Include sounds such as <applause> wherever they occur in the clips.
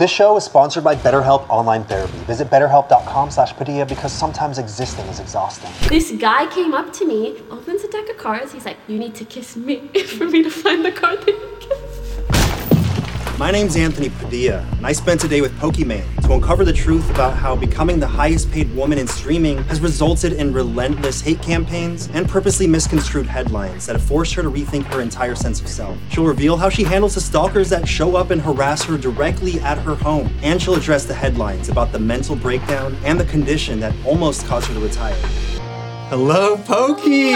This show is sponsored by BetterHelp Online Therapy. Visit betterhelp.com slash Padilla because sometimes existing is exhausting. This guy came up to me, opens a deck of cards. He's like, You need to kiss me <laughs> for me to find the card that. My name's Anthony Padilla, and I spent a day with Pokimane to uncover the truth about how becoming the highest paid woman in streaming has resulted in relentless hate campaigns and purposely misconstrued headlines that have forced her to rethink her entire sense of self. She'll reveal how she handles the stalkers that show up and harass her directly at her home, and she'll address the headlines about the mental breakdown and the condition that almost caused her to retire. Hello, Pokey!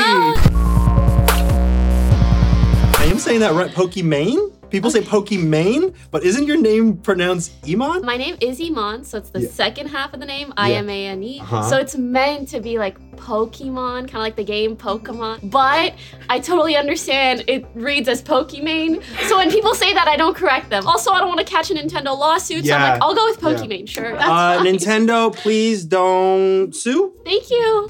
I am saying that right, Pokimane? People say Pokimane, but isn't your name pronounced Imane? My name is Imane, so it's the Yeah. second half of the name, I M A N E. Uh-huh. So it's meant to be like Pokemon, kind of like the game Pokemon. But I totally understand it reads as Pokimane. So when people say that, I don't correct them. Also, I don't want to catch a Nintendo lawsuit, so I'm Yeah. like, I'll go with Yeah. Sure. That's Uh. Nintendo, please don't sue. Thank you.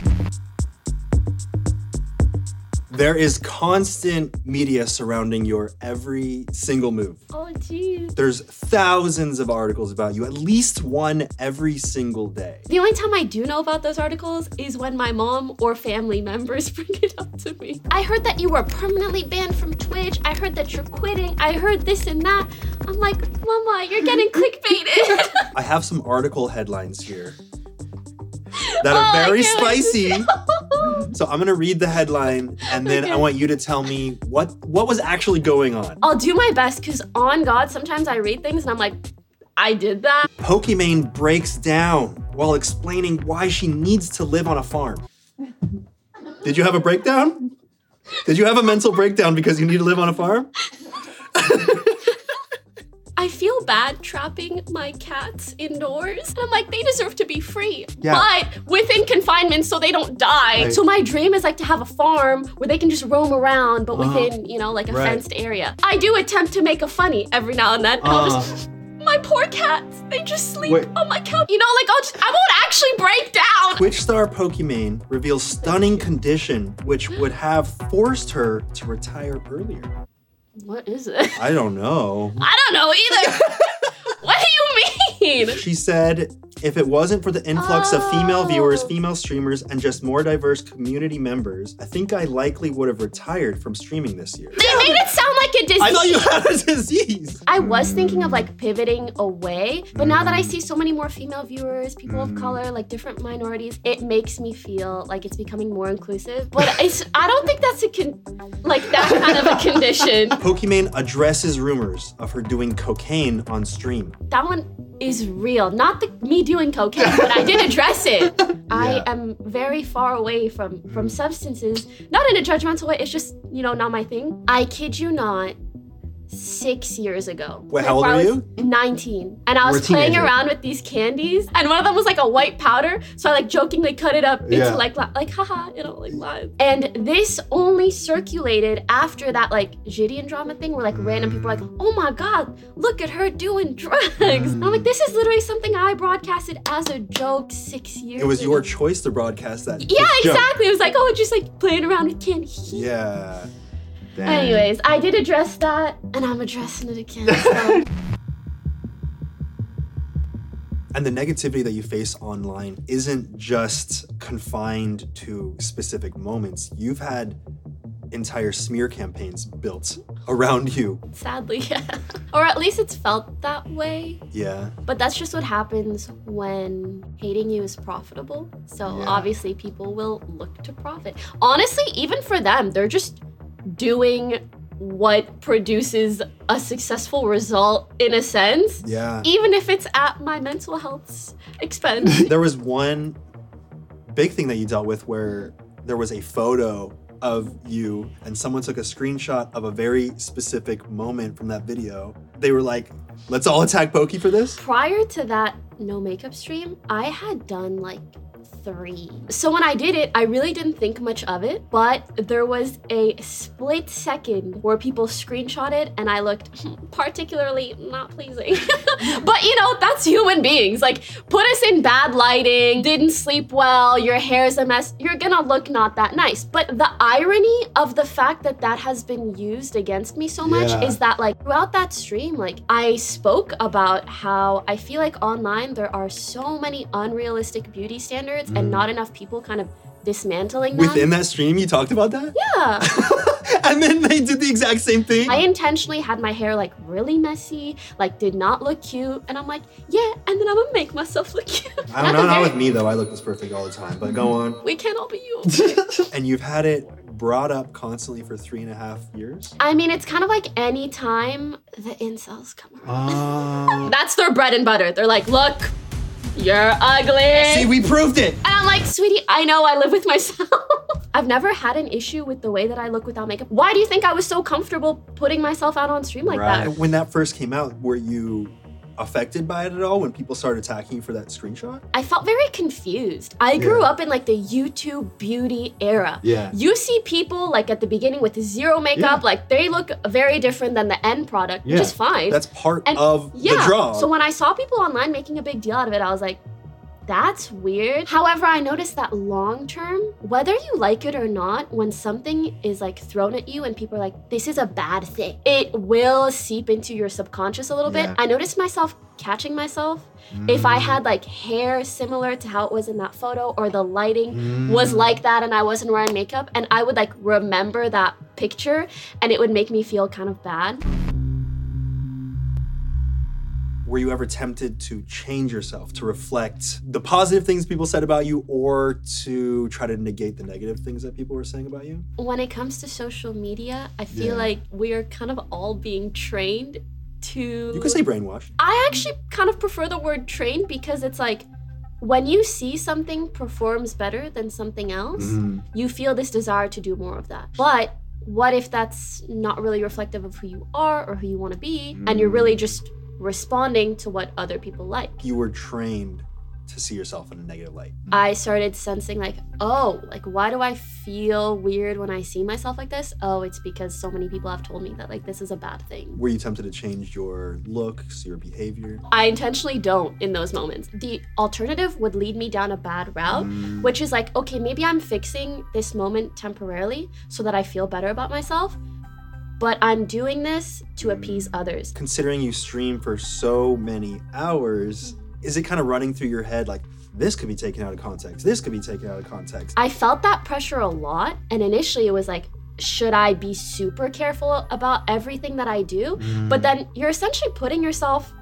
Mm-hmm. There is constant media surrounding your every single move. Oh, jeez. There's thousands of articles about you, at least one every single day. The only time I do know about those articles is when my mom or family members <laughs> bring it up to me. I heard that you were permanently banned from Twitch. I heard that you're quitting. I heard this and that. I'm like, Mama, you're getting <laughs> clickbaited. I have some article headlines here that Oh, are I very can't wait to spicy. So I'm gonna read the headline and then I want you to tell me what what was actually going on. I'll do my best because on God, sometimes I read things and I'm like, I did that. Pokimane breaks down while explaining why she needs to live on a farm. Did you have a breakdown? Did you have a mental breakdown because you need to live on a farm? I feel bad trapping my cats indoors. And I'm like, they deserve to be free. Yeah. But within confinement so they don't die. Right. So my dream is like to have a farm where they can just roam around, but within, you know, like a Uh-huh. Right. fenced area. I do attempt to make a funny every now and then. And I'll just my poor cats, they just sleep Uh-huh. Wait. on my couch. You know, like I'll just I won't actually break down. Twitch star Pokimane reveals stunning condition which would <gasps> have forced her to retire earlier. What is it? I don't know. <laughs> I don't know either. <laughs> what do you mean? She said, if it wasn't for the influx of female oh. viewers, Oh. female streamers, and just more diverse community members, I think I likely would have retired from streaming this year. They made it sound like a disease. I thought you had a disease. I was thinking of like pivoting away, but now that I see so many more female viewers, people of mm. color, like different minorities, it makes me feel like it's becoming more inclusive. But <laughs> it's I don't think that's a con- like that kind of a condition. <laughs> Pokimane addresses rumors of her doing cocaine on stream. That one is real. Not the me doing cocaine, but I did address it. <laughs> I am very far away from from substances. Not in a judgmental way. It's just you know not my thing. I kid you not. Six years ago. Wait, how old were was 19. And I was playing around with these candies. And one of them was like a white powder. So I like jokingly cut it up into Yeah. like, like, haha, you know, like lines. And this only circulated after that like Gideon drama thing where like random people were like, oh my God, look at her doing drugs. And I'm like, this is literally something I broadcasted as a joke six years It was ago. your choice to broadcast that. Yeah, joke. exactly. It was like, oh, just like playing around with candy. Yeah. Anyways, I did address that, and I'm addressing it again. So. <laughs> And the negativity that you face online isn't just confined to specific moments. You've had entire smear campaigns built around you. Sadly, <laughs> yeah. Or at least it's felt that way. Yeah. But that's just what happens when hating you is profitable. So Yeah. obviously, people will look to profit. Honestly, even for them, they're just doing what produces a successful result in a sense, Yeah. even if it's at my mental health's expense. <laughs> there was one big thing that you dealt with where there was a photo of you and someone took a screenshot of a very specific moment from that video. They were like, let's all attack Pokey for this? Prior to that no makeup stream, I had done like three. So when I did it, I really didn't think much of it, but there was a split second where people screenshotted and I looked <laughs> particularly not pleasing. <laughs> but you know, that's human beings. Like, put us in bad lighting, didn't sleep well, your hair's a mess, you're gonna look not that nice. But the irony of the fact that that has been used against me so much Yeah. is that, like, throughout that stream, like, I spoke about how I feel like online there are so many unrealistic beauty standards and not enough people kind of dismantling them. Within that stream, you talked about that? yeah. <laughs> and then they did the exact same thing? I intentionally had my hair like really messy, like did not look cute, and I'm like, yeah, and then I'm gonna make myself look cute. I don't know, not very- with me though. I look this perfect all the time, but go on. We can't all be you. <laughs> <laughs> And you've had it brought up constantly for three and a half years? I mean, it's kind of like any time the incels come around. Uh, That's their bread and butter. They're like, look, you're ugly. see, we proved it. And I'm like, sweetie, I know I live with myself. <laughs> I've never had an issue with the way that I look without makeup. Why do you think I was so comfortable putting myself out on stream like that? And when that first came out, were you affected by it at all when people started attacking you for that screenshot? I felt very confused. I grew Yeah. up in like the YouTube beauty era. Yeah. You see people like at the beginning with zero makeup, Yeah. like they look very different than the end product, which Yeah. is fine. That's part And of yeah. the draw. So when I saw people online making a big deal out of it, I was like, that's weird. However, I noticed that long term, whether you like it or not, when something is like thrown at you and people are like, this is a bad thing, it will seep into your subconscious a little Yeah. bit. I noticed myself catching myself. If I Mm. had like hair similar to how it was in that photo or the lighting Mm. was like that and I wasn't wearing makeup and I would like remember that picture and it would make me feel kind of bad. Were you ever tempted to change yourself to reflect the positive things people said about you or to try to negate the negative things that people were saying about you? When it comes to social media, I feel Yeah. like we are kind of all being trained to You could say brainwashed. I actually kind of prefer the word trained because it's like when you see something performs better than something else, Mm-hmm. you feel this desire to do more of that. But what if that's not really reflective of who you are or who you want to be, and you're really just responding to what other people like? You were trained to see yourself in a negative light. I started sensing like, oh, like why do I feel weird when I see myself like this? Oh, it's because so many people have told me that like this is a bad thing. Were you tempted to change your looks, your behavior? I intentionally don't in those moments. The alternative would lead me down a bad route, which is like, okay, maybe I'm fixing this moment temporarily so that I feel better about myself, but I'm doing this to mm. appease others. Considering you stream for so many hours, mm-hmm. is it kind of running through your head like this could be taken out of context? This could be taken out of context. I felt that pressure a lot, and initially it was like, should I be super careful about everything that I do? Mm. But then you're essentially putting yourself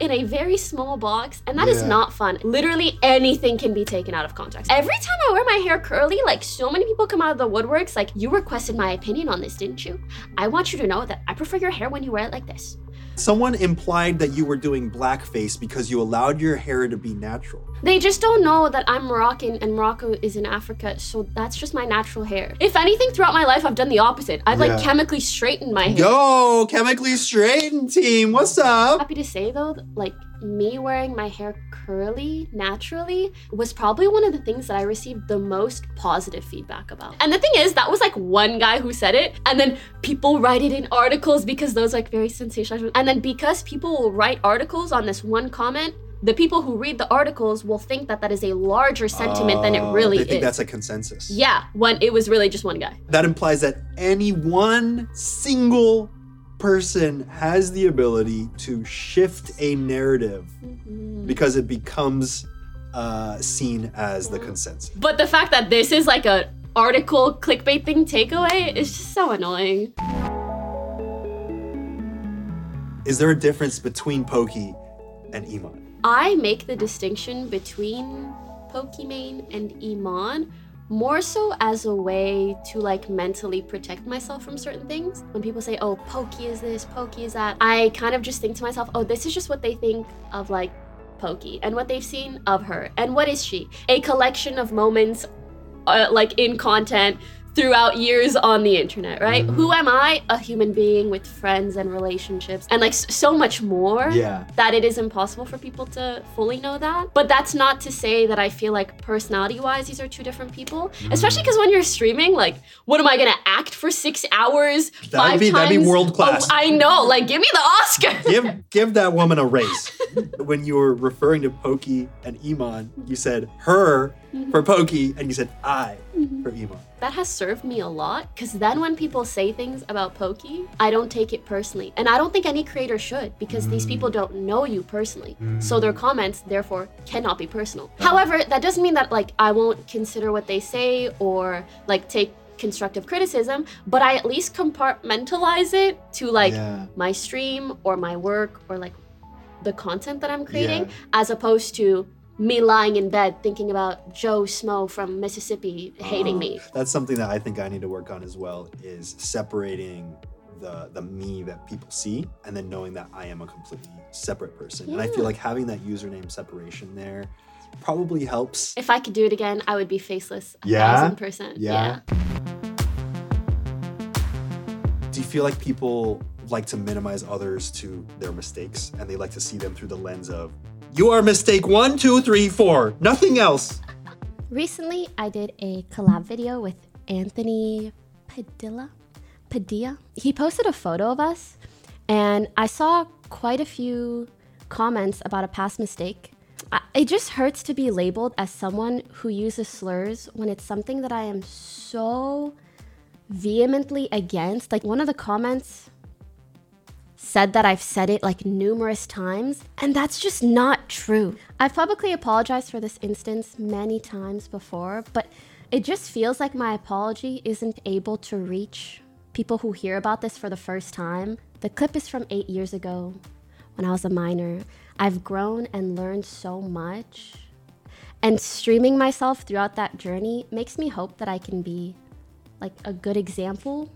in a very small box, and that is Yeah. not fun. Literally anything can be taken out of context. Every time I wear my hair curly, like so many people come out of the woodworks, like, you requested my opinion on this, didn't you? I want you to know that I prefer your hair when you wear it like this. Someone implied that you were doing blackface because you allowed your hair to be natural. They just don't know that I'm Moroccan and Morocco is in Africa, so that's just my natural hair. If anything, throughout my life, I've done the opposite. I've like chemically straightened my hair. Yo, chemically straightened team, what's up? happy to say though, like me wearing my hair curly naturally was probably one of the things that I received the most positive feedback about. And the thing is, that was like one guy who said it, and then people write it in articles because those like very sensational. And then because people will write articles on this one comment, the people who read the articles will think that that is a larger sentiment than it Oh, really They think is. that's a consensus. yeah, when it was really just one guy. That implies that any one single person has the ability to shift a narrative because it becomes uh, seen as the consensus. But the fact that this is like a article clickbait thing takeaway is just so annoying. Is there a difference between Pokey and Imane? I make the distinction between Pokimane and Imane more so as a way to like mentally protect myself from certain things. When people say, oh, Pokey is this, Pokey is that, I kind of just think to myself, oh, this is just what they think of like Pokey and what they've seen of her. And what is she? A collection of moments uh, like in content throughout years on the internet, right? Who mm-hmm. am I? A human being with friends and relationships and like so much more Yeah. that it is impossible for people to fully know that. But that's not to say that I feel like personality wise, these are two different people. Mm-hmm. Especially because when you're streaming, like, what am I gonna act for six hours? That'd five be- that'd be world class. Oh, I know. Like, give me the Oscar. <laughs> give give that woman a raise. <laughs> when you were referring to Pokey and Imane, you said her Mm-hmm. for Pokey and you said I mm-hmm. for Imane. that has served me a lot because then when people say things about Pokey, I don't take it personally. And I don't think any creator should because these mm. people don't know you personally. So their mm. comments, therefore, cannot be personal. However, that doesn't mean that like I won't consider what they say or like take constructive criticism, but I at least compartmentalize it to like Yeah. my stream or my work or like the content that I'm creating Yeah. as opposed to me lying in bed thinking about Joe Smo from Mississippi hating Oh, me. That's something that I think I need to work on as well is separating the the me that people see and then knowing that I am a completely separate person. And I feel like having that username separation there probably helps. If I could do it again, I would be faceless. A Yeah? thousand percent. Yeah? Do you feel like people like to minimize others to their mistakes and they like to see them through the lens of you are mistake one, two, three, four, nothing else? Recently, I did a collab video with Anthony Padilla. Padilla. He posted a photo of us, and I saw quite a few comments about a past mistake. I, it just hurts to be labeled as someone who uses slurs when it's something that I am so vehemently against. Like one of the comments said that I've said it like numerous times, and that's just not true. I've publicly apologized for this instance many times before, but it just feels like my apology isn't able to reach people who hear about this for the first time. The clip is from eight years ago when I was a minor. I've grown and learned so much. And streaming myself throughout that journey makes me hope that I can be like a good example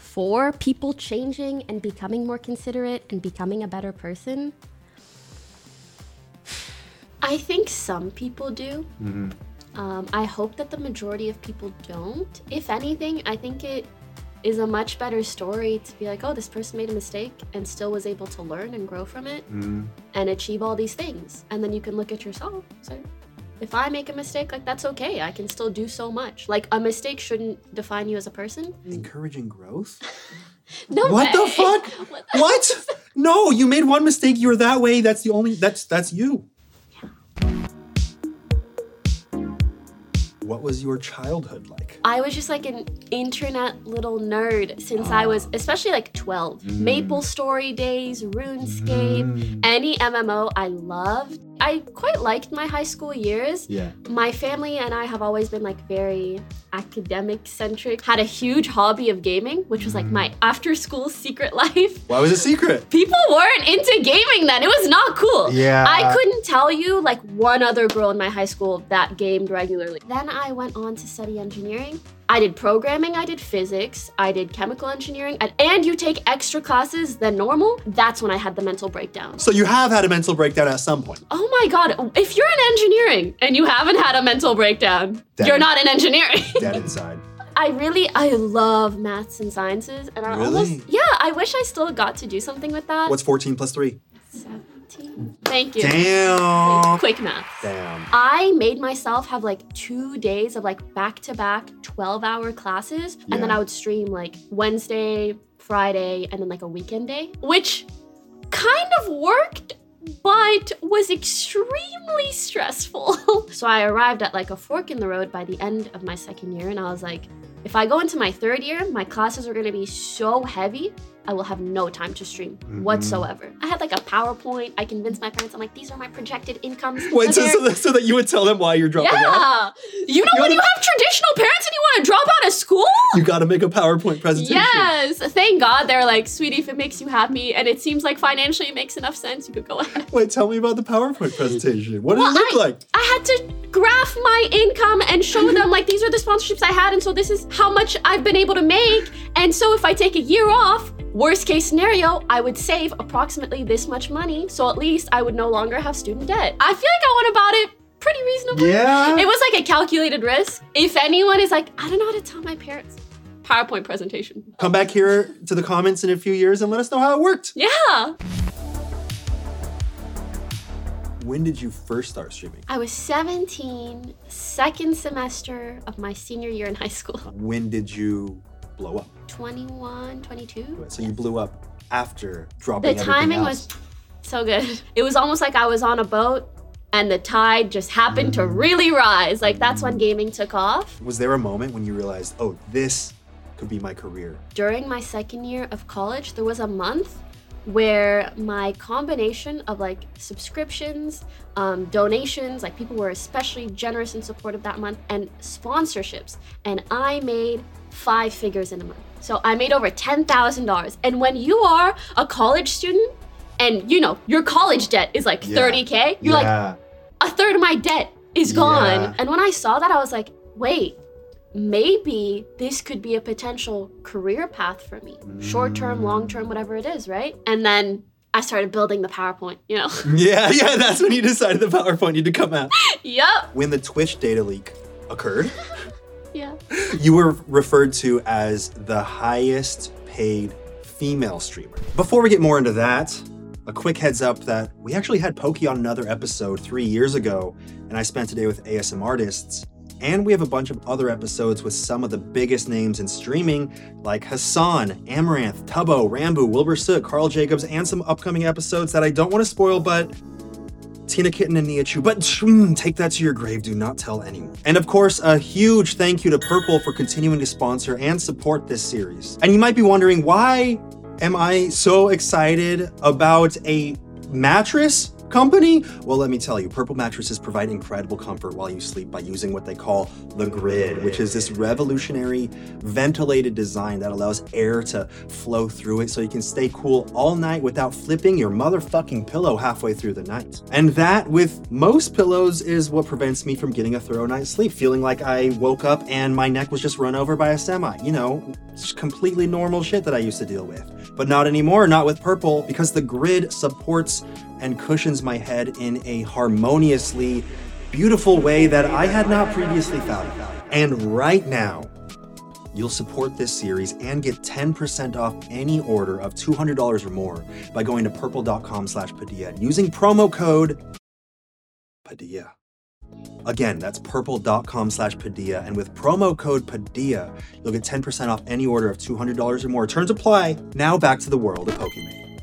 for people changing and becoming more considerate and becoming a better person? I think some people do. Um, I hope that the majority of people don't. If anything, I think it is a much better story to be like, oh, this person made a mistake and still was able to learn and grow from it and achieve all these things. And then you can look at yourself. Say, if I make a mistake, like that's okay. I can still do so much. Like a mistake shouldn't define you as a person. Encouraging growth? <laughs> No What the fuck? <laughs> What the- What? No, you made one mistake. You're that way. That's the only. That's that's you. What was your childhood like? I was just like an internet little nerd since I was, ah. especially like 12. Mm. Maple Story days, RuneScape, mm. any MMO I loved. I quite liked my high school years. Yeah. My family and I have always been like very academic centric. Had a huge hobby of gaming, which was like mm. my after school secret <laughs> life. Why was it secret? People weren't into gaming then. It was not cool. Yeah. I couldn't tell you like one other girl in my high school that gamed regularly. Then I went on to study engineering. I did programming, I did physics, I did chemical engineering, and, and you take extra classes than normal. That's when I had the mental breakdown. So you have had a mental breakdown at some point. Oh my god, if you're in engineering and you haven't had a mental breakdown, Damn. you're not in engineering. <laughs> Dead inside. I really I love maths and sciences and I Really? almost Yeah, I wish I still got to do something with that. What's 14 plus 3? 17. Thank you. Damn. Quick math. Damn. I made myself have like two days of like back to back 12 hour classes. And then I would stream like Wednesday, Friday, and then like a weekend day, which kind of worked, but was extremely stressful. <laughs> so I arrived at like a fork in the road by the end of my second year. And I was like, if I go into my third year, my classes are to be so heavy. I will have no time to stream mm-hmm. whatsoever. I had like a PowerPoint. I convinced my parents, I'm like, these are my projected incomes. Wait, so, so, that, so that you would tell them why you're dropping out? yeah. You know when you have traditional parents and you want to drop out of school? You got to make a PowerPoint presentation. Yes. Thank God they're like, sweetie, if it makes you happy and it seems like financially it makes enough sense, you could go ahead. Wait, tell me about the PowerPoint presentation. What did Well, it look I- like? I had to graph my income and show them like these are the sponsorships I had, and so this is how much I've been able to make. And so if I take a year off, worst case scenario, I would save approximately this much money. So at least I would no longer have student debt. I feel like I went about it pretty reasonably. Yeah. It was like a calculated risk. If anyone is like, I don't know how to tell my parents, PowerPoint presentation. Come back here to the comments in a few years and let us know how it worked. Yeah. When did you first start streaming? I was 17, second semester of my senior year in high school. When did you blow up? 21, 22. So you blew up after dropping The timing was so good. <laughs> It was almost like I was on a boat and the tide just happened to mm-hmm. really rise. Like that's when mm-hmm. gaming took off. Was there a moment when you realized, oh, this could be my career? During my second year of college, there was a month where my combination of like subscriptions, um, donations, like people were especially generous and supportive that month, and sponsorships, and I made five figures in a month. So I made over ten thousand dollars. And when you are a college student, and you know your college debt is like Yeah. thirty k, you're like a third of my debt is gone. Yeah. And when I saw that, I was like, wait, maybe this could be a potential career path for me. Short term, mm. long term, whatever it is, right? And then I started building the PowerPoint, you know? <laughs> yeah, yeah, that's when you decided the PowerPoint needed to come out. <laughs> yep. When the Twitch data leak occurred, <laughs> Yeah. you were referred to as the highest paid female streamer. Before we get more into that, a quick heads up that we actually had Pokey on another episode three years ago, and I spent a day with ASMR artists. And we have a bunch of other episodes with some of the biggest names in streaming, like Hasan, Amouranth, Tubbo, Ranboo, Wilbur Soot, Karl Jacobs, and some upcoming episodes that I don't want to spoil, but Tina Kitten and Nia Chu, but mm, take that to your grave. Do not tell anyone. And of course, a huge thank you to Purple for continuing to sponsor and support this series. And you might be wondering, why am I so excited about a mattress company? Well, let me tell you, Purple mattresses provide incredible comfort while you sleep by using what they call the grid, which is this revolutionary ventilated design that allows air to flow through it so you can stay cool all night without flipping your motherfucking pillow halfway through the night. And that, with most pillows, is what prevents me from getting a thorough night's sleep, feeling like I woke up and my neck was just run over by a semi. You know, it's completely normal shit that I used to deal with. But not anymore, not with Purple, because the grid supports and cushions my head in a harmoniously beautiful way that I had not previously thought found. And right now, you'll support this series and get 10% off any order of $200 or more by going to purple.com slash Padilla and using promo code Padilla. Again, that's purple.com slash Padilla. And with promo code Padilla, you'll get 10% off any order of $200 or more. Terms apply. Now back to the world of Pokemon.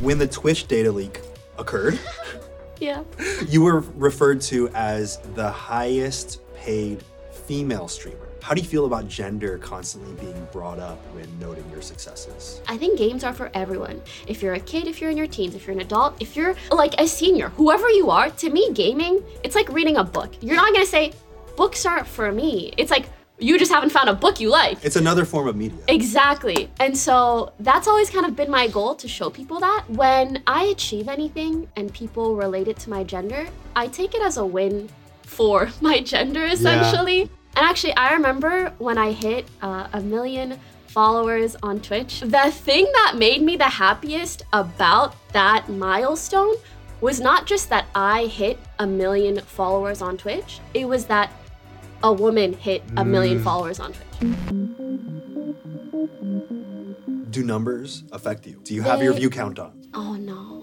When the Twitch data leak occurred, <laughs> Yeah. you were referred to as the highest paid female streamer. How do you feel about gender constantly being brought up when noting your successes? I think games are for everyone. If you're a kid, if you're in your teens, if you're an adult, if you're like a senior, whoever you are, to me, gaming, it's like reading a book. You're not gonna say, books aren't for me. It's like, you just haven't found a book you like. It's another form of media. Exactly. And so that's always kind of been my goal to show people that when I achieve anything and people relate it to my gender, I take it as a win for <laughs> my gender essentially. And actually, I remember when I hit uh, a million followers on Twitch, the thing that made me the happiest about that milestone was not just that I hit a million followers on Twitch, it was that a woman hit a million followers on Twitch. Do numbers affect you? Do you have your view count on? Oh no.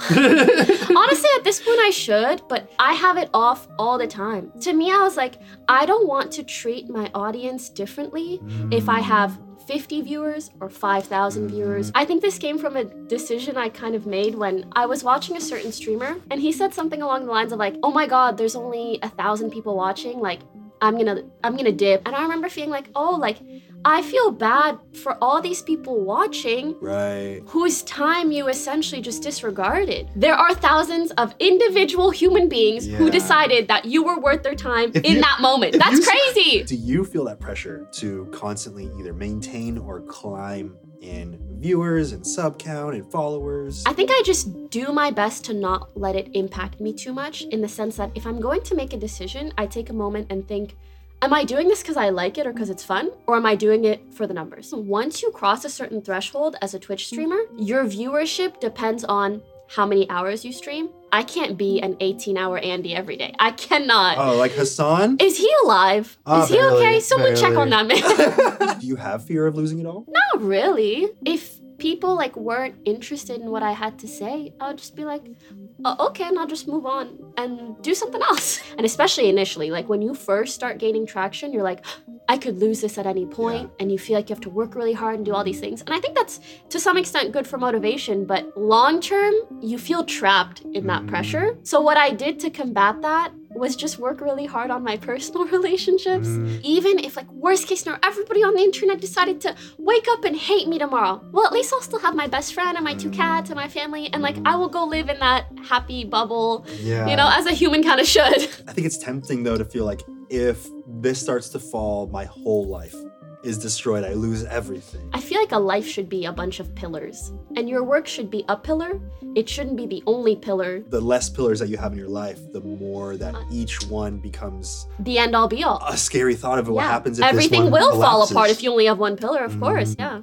<laughs> Honestly, at this point, I should, but I have it off all the time. To me, I was like, I don't want to treat my audience differently if I mm. have 50 viewers or 5,000 viewers. Mm. I think this came from a decision I kind of made when I was watching a certain streamer, and he said something along the lines of like, "Oh my God, there's only a thousand people watching. Like, I'm gonna, I'm gonna dip." And I remember feeling like, "Oh, like." I feel bad for all these people watching Right. whose time you essentially just disregarded. There are thousands of individual human beings Yeah. who decided that you were worth their time If in you- that moment. That's you- crazy. Do you feel that pressure to constantly either maintain or climb in viewers and sub count and followers? I think I just do my best to not let it impact me too much in the sense that if I'm going to make a decision, I take a moment and think, Am I doing this because I like it or because it's fun? Or am I doing it for the numbers? Once you cross a certain threshold as a Twitch mm-hmm. streamer, your viewership depends on how many hours you stream, I can't be an 18 hour Andy every day. I cannot. Oh, like Hasan? Is he alive? Oh, Is he barely, okay? Someone check on that man. <laughs> Do you have fear of losing it all? Not really. If people like weren't interested in what I had to say, I would just be like, "Oh, Uh, okay, and I'll just move on and do something else. <laughs> And especially initially, like when you first start gaining traction, you're like, I could lose this at any point, and you feel like you have to work really hard and do all these things. And I think that's to some extent good for motivation, but long term, you feel trapped in that mm. pressure. So what I did to combat that was just work really hard on my personal <laughs> relationships. Mm. Even if like worst case scenario, everybody on the internet decided to wake up and hate me tomorrow. Well, at least I'll still have my best friend and my two cats and my family, and like I will go live in that happy bubble, Yeah. you know, as a human kind of should. I think it's tempting though to feel like if this starts to fall, my whole life is destroyed. I lose everything. I feel like a life should be a bunch of pillars, and your work should be a pillar. It shouldn't be the only pillar, The less pillars that you have in your life, the more that uh, each one becomes the end all be all. a scary thought of what Yeah. happens if Everything will fall apart if you only have one pillar, of mm-hmm. course, yeah.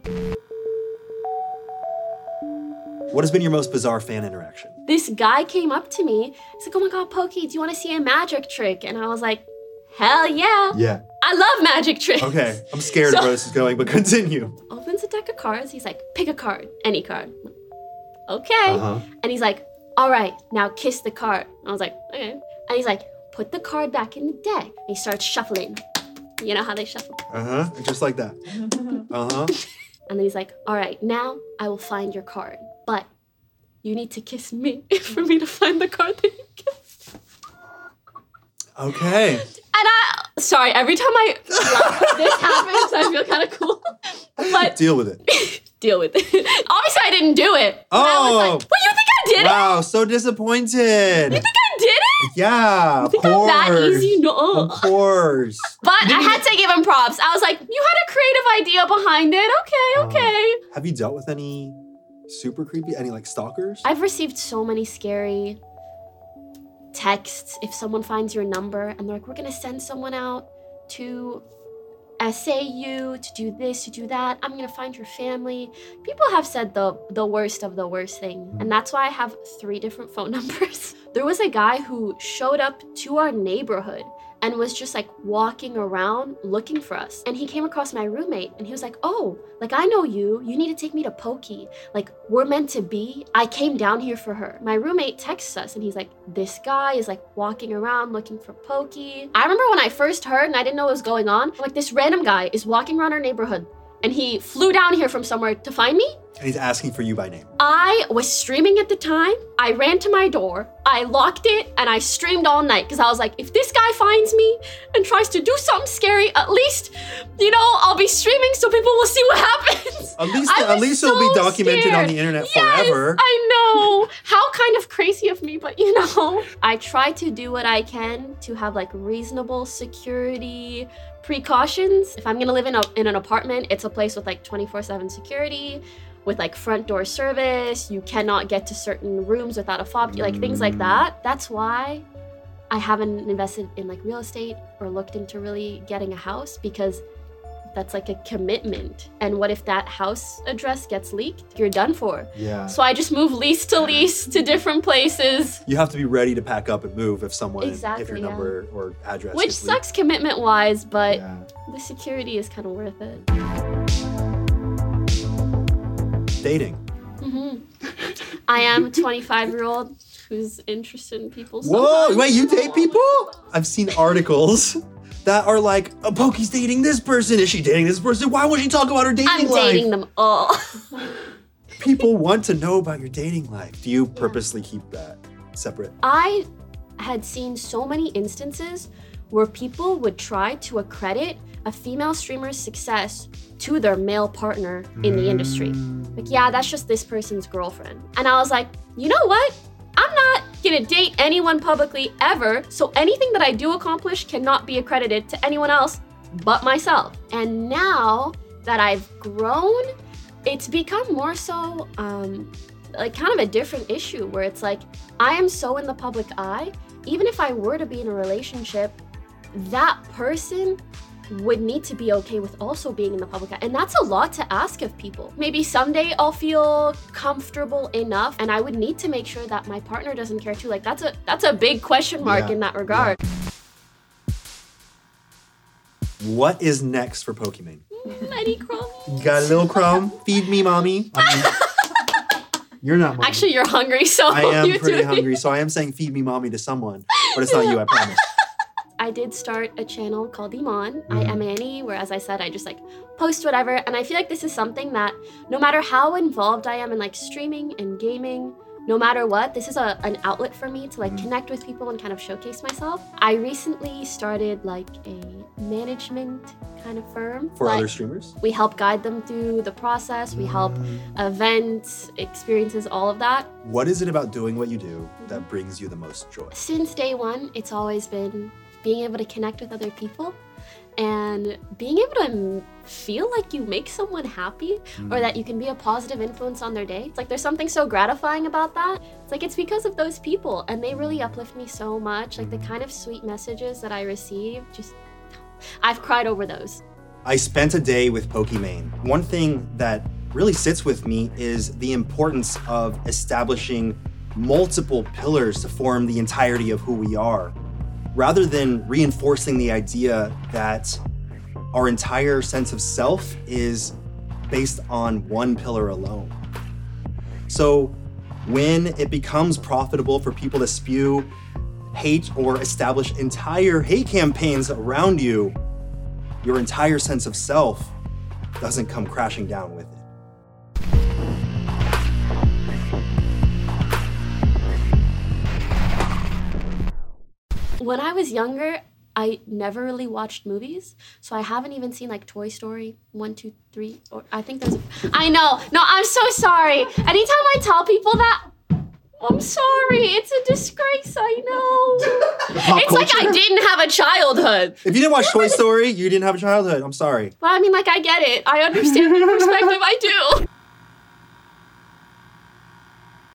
What has been your most bizarre fan interaction? this guy came up to me. He's like, "Oh my god, Pokey, do you want to see a magic trick?" And I was like, "Hell yeah! Yeah. I love magic tricks." Okay. I'm scared of So- where this is going, but continue. Opens a deck of cards. He's like, "Pick a card, any card." Okay. Uh-huh. And he's like, "All right, now kiss the card." I was like, "Okay." And he's like, "Put the card back in the deck." And he starts shuffling. You know how they shuffle. Uh-huh. Just like that. <laughs> Uh-huh. <laughs> And then he's like, "All right, now I will find your card, but you need to kiss me <laughs> for me to find the card that you kissed." Okay. Sorry, every time I this happens, I feel kind of cool. But Deal with it. <laughs> deal with it. <laughs> Obviously, I didn't do it. But I was Oh. like, what, you think I did it? Wow, so disappointed. You think I did it? Yeah, of think I'm that course. easy? No. Of course. But I had to give him props. I was like, you had a creative idea behind it. Okay, oh. okay. Have you dealt with any super creepy, any like stalkers? I've received so many scary texts if someone finds your number and they're like, we're gonna send someone out to essay you to do this, to do that. I'm gonna find your family. People have said the the worst of the worst thing, and that's why I have three different phone <laughs> numbers. There was a guy who showed up to our neighborhood and was just like walking around looking for us. And he came across my roommate and he was like, Oh, like I know you. You need to take me to Pokey. Like we're meant to be. I came down here for her. My roommate texts us and he's like, This guy is like walking around looking for Pokey. I remember when I first heard and I didn't know what was going on. Like, this random guy is walking around our neighborhood and he flew down here from somewhere to find me. And he's asking for you by name. I was streaming at the time. I ran to my door, I locked it, and I streamed all night because I was like, if this guy finds me and tries to do something scary, at least, you know, I'll be streaming so people will see what <laughs> happens. At least, at least it'll be so documented on the internet Yes, forever. I know. How kind of crazy of me, but you know. <laughs> I try to do what I can to have like reasonable security precautions. If I'm gonna live in, a, in an apartment, it's a place with like 24 7 security, with like front door service. You cannot get to certain rooms without a fob, like things like mm. that. That's why I haven't invested in like real estate or looked into really getting a house because that's like a commitment. And what if that house address gets leaked? You're done for. yeah. So I just move lease to lease to different places, You have to be ready to pack up and move if someone, if Exactly, your yeah. number or address which sucks commitment wise, but Yeah. the security is kind of worth it. Dating. Mm-hmm. I am a 25 year old who's interested in people. Whoa, sometimes. wait, you date people? I've seen articles that are like, oh, Pokey's dating this person. Is she dating this person? Why won't she talk about her dating I'm life? dating them all. <laughs> People want to know about your dating life. Do you purposely keep that separate? I had seen so many instances where people would try to accredit a female streamer's success to their male partner in the industry. Mm. Like, yeah, that's just this person's girlfriend. And I was like, you know what? I'm not gonna date anyone publicly ever, so anything that I do accomplish cannot be accredited to anyone else but myself. And now that I've grown, it's become more so um, like kind of a different issue where it's like I am so in the public eye, even if I were to be in a relationship, that person would need to be okay with also being in the public eye. And that's a lot to ask of people. Maybe someday I'll feel comfortable enough and I would need to make sure that my partner doesn't care too. Like that's a that's a big question mark Yeah. in that regard. What is next for Pokimane? Mm, any crumb? You got a little crumb? Feed me, mommy. You're not mommy. Actually, you're hungry, so I am <laughs> pretty it. hungry, so I am saying feed me, mommy, to someone. But it's not you, I promise. <laughs> I did start a channel called Imane, I Mhm. M A N E, where as I said, I just like post whatever. And I feel like this is something that no matter how involved I am in like streaming and gaming, no matter what, this is a, an outlet for me to like Mhm. connect with people and kind of showcase myself. I recently started like a management kind of firm. For like, other streamers? we help guide them through the process. We help events, experiences, all of that. What is it about doing what you do that brings you the most joy? Since day one, it's always been being able to connect with other people and being able to m- feel like you make someone happy or mm. that you can be a positive influence on their day. It's like there's something so gratifying about that. It's like it's because of those people and they really uplift me so much. Like the mm. kind of sweet messages that I receive, just I've cried over those. I spent a day with Pokimane. One thing that really sits with me is the importance of establishing multiple pillars to form the entirety of who we are, rather than reinforcing the idea that our entire sense of self is based on one pillar alone. So, when it becomes profitable for people to spew hate or establish entire hate campaigns around you, your entire sense of self doesn't come crashing down with it. When I was younger, I never really watched movies, so I haven't even seen like Toy Story one, two, three, or I think there's. A, I know. No, I'm so sorry. Anytime I tell people that, I'm sorry. It's a disgrace. I know. <laughs> It's like I didn't have a childhood. If you didn't watch Toy Story, you didn't have a childhood. I'm sorry. But I mean, like I get it. I understand the perspective. I do.